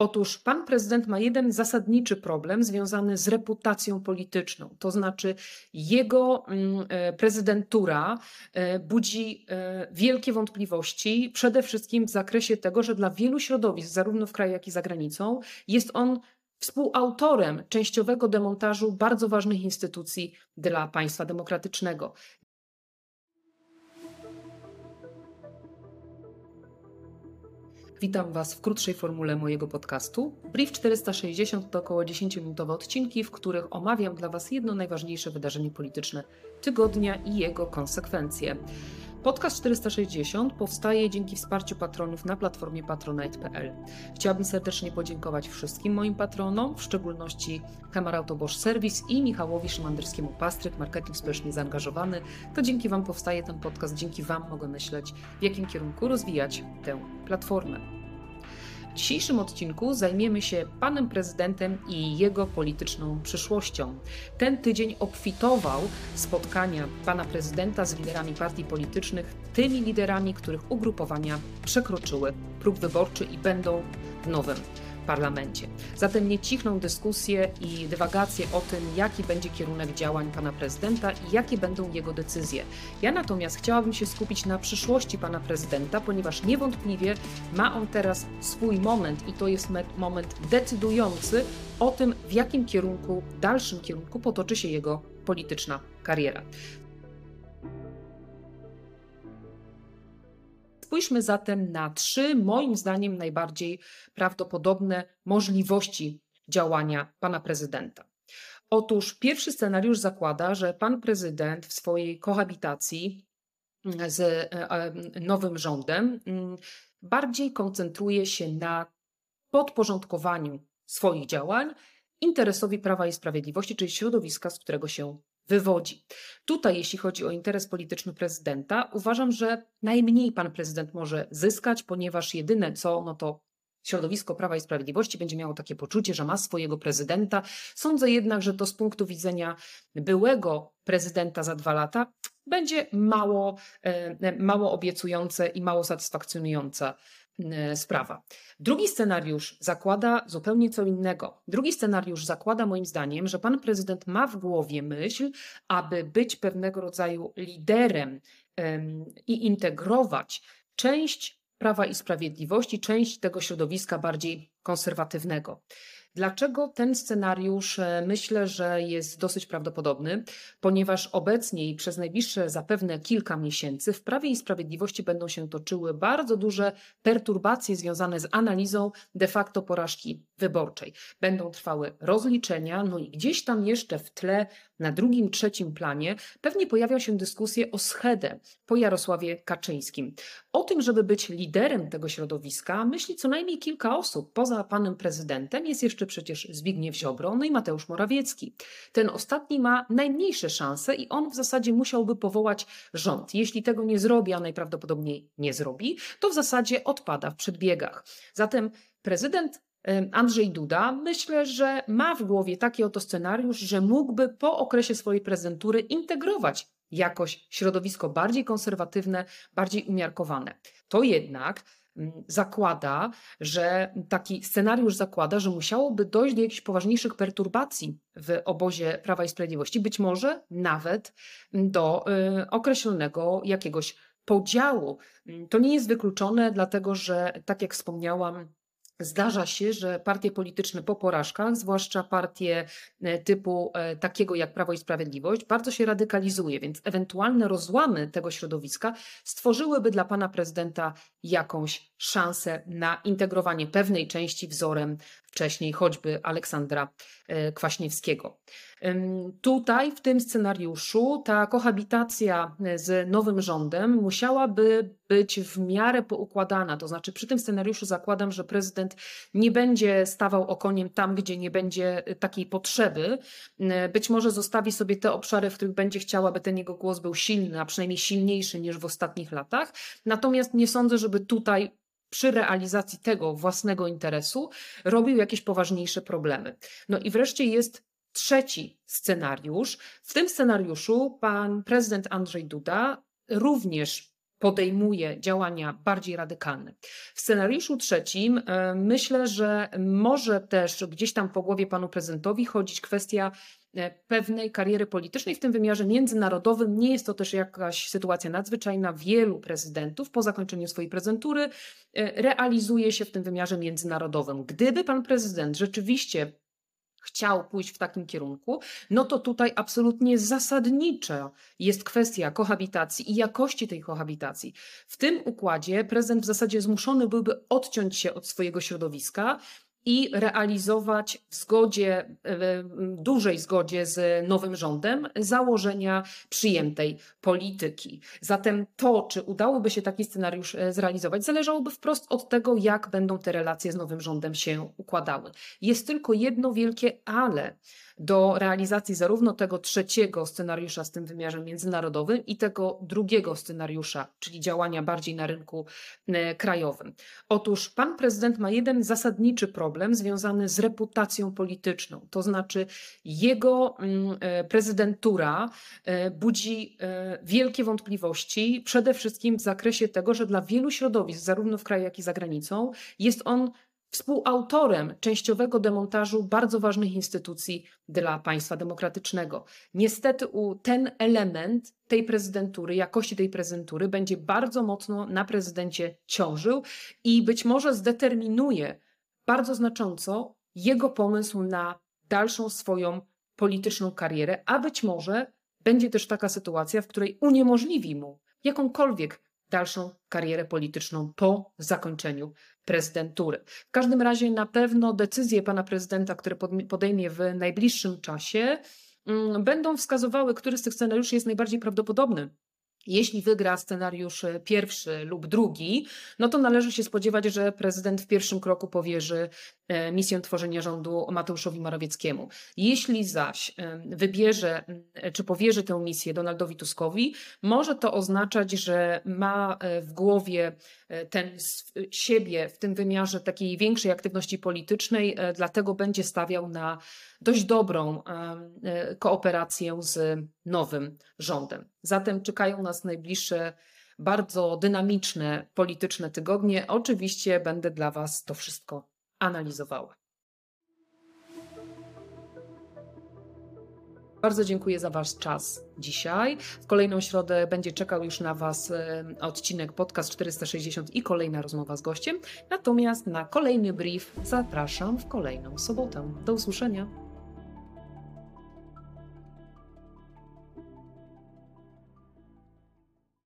Otóż pan prezydent ma jeden zasadniczy problem związany z reputacją polityczną. To znaczy, jego mm, e, prezydentura e, budzi e, wielkie wątpliwości, przede wszystkim w zakresie tego, że dla wielu środowisk, zarówno w kraju, jak i za granicą, jest on współautorem częściowego demontażu bardzo ważnych instytucji dla państwa demokratycznego. Witam Was w krótszej formule mojego podcastu. Brief 460 to około 10-minutowe odcinki, w których omawiam dla Was jedno najważniejsze wydarzenie polityczne tygodnia i jego konsekwencje. Podcast 460 powstaje dzięki wsparciu patronów na platformie patronite.pl. Chciałabym serdecznie podziękować wszystkim moim patronom, w szczególności Kamarauto Bosch Service i Michałowi Szymanderskiemu Pastryk, marketing społecznie zaangażowany. To dzięki Wam powstaje ten podcast, dzięki Wam mogę myśleć, w jakim kierunku rozwijać tę platformę. W dzisiejszym odcinku zajmiemy się panem prezydentem i jego polityczną przyszłością. Ten tydzień obfitował spotkania pana prezydenta z liderami partii politycznych, tymi liderami, których ugrupowania przekroczyły próg wyborczy i będą w nowym parlamencie. Zatem nie cichną dyskusje i dywagacje o tym, jaki będzie kierunek działań pana prezydenta i jakie będą jego decyzje. Ja natomiast chciałabym się skupić na przyszłości pana prezydenta, ponieważ niewątpliwie ma on teraz swój moment i to jest moment decydujący o tym, w jakim kierunku, dalszym kierunku potoczy się jego polityczna kariera. Spójrzmy zatem na trzy, moim zdaniem, najbardziej prawdopodobne możliwości działania pana prezydenta. Otóż pierwszy scenariusz zakłada, że pan prezydent w swojej kohabitacji z e, e, nowym rządem mm, bardziej koncentruje się na podporządkowaniu swoich działań interesowi Prawa i Sprawiedliwości, czyli środowiska, z którego się wywodzi. Tutaj, jeśli chodzi o interes polityczny prezydenta, uważam, że najmniej pan prezydent może zyskać, ponieważ jedyne co, no to środowisko Prawa i Sprawiedliwości będzie miało takie poczucie, że ma swojego prezydenta. Sądzę jednak, że to z punktu widzenia byłego prezydenta za dwa lata będzie mało, e, mało obiecujące i mało satysfakcjonujące sprawa. Drugi scenariusz zakłada zupełnie co innego. Drugi scenariusz zakłada moim zdaniem, że pan prezydent ma w głowie myśl, aby być pewnego rodzaju liderem i integrować część Prawa i Sprawiedliwości, część tego środowiska bardziej konserwatywnego. Dlaczego ten scenariusz e, myślę, że jest dosyć prawdopodobny? Ponieważ obecnie i przez najbliższe zapewne kilka miesięcy w Prawie i Sprawiedliwości będą się toczyły bardzo duże perturbacje związane z analizą de facto porażki wyborczej. Będą trwały rozliczenia, no i gdzieś tam jeszcze w tle, na drugim, trzecim planie, pewnie pojawią się dyskusje o schedę po Jarosławie Kaczyńskim. O tym, żeby być liderem tego środowiska, myśli co najmniej kilka osób. Poza panem prezydentem jest jeszcze przecież Zbigniew Ziobro, no i Mateusz Morawiecki. Ten ostatni ma najmniejsze szanse i on w zasadzie musiałby powołać rząd. Jeśli tego nie zrobi, a najprawdopodobniej nie zrobi, to w zasadzie odpada w przedbiegach. Zatem prezydent Andrzej Duda, myślę, że ma w głowie taki oto scenariusz, że mógłby po okresie swojej prezydentury integrować jakoś środowisko bardziej konserwatywne, bardziej umiarkowane. To jednak zakłada, że taki scenariusz zakłada, że musiałoby dojść do jakichś poważniejszych perturbacji w obozie Prawa i Sprawiedliwości, być może nawet do y, określonego jakiegoś podziału. To nie jest wykluczone, dlatego że, tak jak wspomniałam, Zdarza się, że partie polityczne po porażkach, zwłaszcza partie e, typu e, takiego jak Prawo i Sprawiedliwość, bardzo się radykalizuje, więc ewentualne rozłamy tego środowiska stworzyłyby dla pana prezydenta jakąś szansę na integrowanie pewnej części wzorem wcześniej choćby Aleksandra e, Kwaśniewskiego. Tutaj w tym scenariuszu ta kohabitacja z nowym rządem musiałaby być w miarę poukładana. To znaczy, przy tym scenariuszu zakładam, że prezydent nie będzie stawał okoniem tam, gdzie nie będzie takiej potrzeby. Być może zostawi sobie te obszary, w których będzie chciał, aby ten jego głos był silny, a przynajmniej silniejszy niż w ostatnich latach. Natomiast nie sądzę, żeby tutaj przy realizacji tego własnego interesu robił jakieś poważniejsze problemy. No i wreszcie jest trzeci scenariusz. W tym scenariuszu pan prezydent Andrzej Duda również podejmuje działania bardziej radykalne. W scenariuszu trzecim e, myślę, że może też gdzieś tam po głowie panu prezydentowi chodzić kwestia e, pewnej kariery politycznej w tym wymiarze międzynarodowym. Nie jest to też jakaś sytuacja nadzwyczajna. Wielu prezydentów po zakończeniu swojej prezentury e, realizuje się w tym wymiarze międzynarodowym. Gdyby pan prezydent rzeczywiście chciał pójść w takim kierunku, no to tutaj absolutnie zasadnicza jest kwestia kohabitacji i jakości tej kohabitacji. W tym układzie prezydent w zasadzie zmuszony byłby odciąć się od swojego środowiska i realizować w zgodzie, w dużej zgodzie z nowym rządem założenia przyjętej polityki. Zatem to, czy udałoby się taki scenariusz e, zrealizować, zależałoby wprost od tego, jak będą te relacje z nowym rządem się układały. Jest tylko jedno wielkie ale do realizacji zarówno tego trzeciego scenariusza z tym wymiarem międzynarodowym i tego drugiego scenariusza, czyli działania bardziej na rynku e, krajowym. Otóż pan prezydent ma jeden zasadniczy problem związany z reputacją polityczną, to znaczy jego mm, e, prezydentura e, budzi wielkie wątpliwości, przede wszystkim w zakresie tego, że dla wielu środowisk, zarówno w kraju, jak i za granicą, jest on współautorem częściowego demontażu bardzo ważnych instytucji dla państwa demokratycznego. Niestety ten element tej prezydentury, jakości tej prezydentury będzie bardzo mocno na prezydencie ciążył i być może zdeterminuje bardzo znacząco jego pomysł na dalszą swoją polityczną karierę, a być może będzie też taka sytuacja, w której uniemożliwi mu jakąkolwiek dalszą karierę polityczną po zakończeniu prezydentury. W każdym razie na pewno decyzje pana prezydenta, które podejmie w najbliższym czasie, mm, będą wskazywały, który z tych scenariuszy jest najbardziej prawdopodobny. Jeśli wygra scenariusz pierwszy lub drugi, no to należy się spodziewać, że prezydent w pierwszym kroku powierzy misję tworzenia rządu Mateuszowi Morawieckiemu. Jeśli zaś e, wybierze czy powierzy tę misję Donaldowi Tuskowi, może to oznaczać, że ma w głowie ten siebie w tym wymiarze takiej większej aktywności politycznej, dlatego będzie stawiał na dość dobrą kooperację z nowym rządem. Zatem czekają nas najbliższe bardzo dynamiczne polityczne tygodnie. Oczywiście będę dla Was to wszystko analizowała. Bardzo dziękuję za Wasz czas dzisiaj. W kolejną środę będzie czekał już na Was odcinek podcast 460 i kolejna rozmowa z gościem. Natomiast na kolejny brief zapraszam w kolejną sobotę. Do usłyszenia.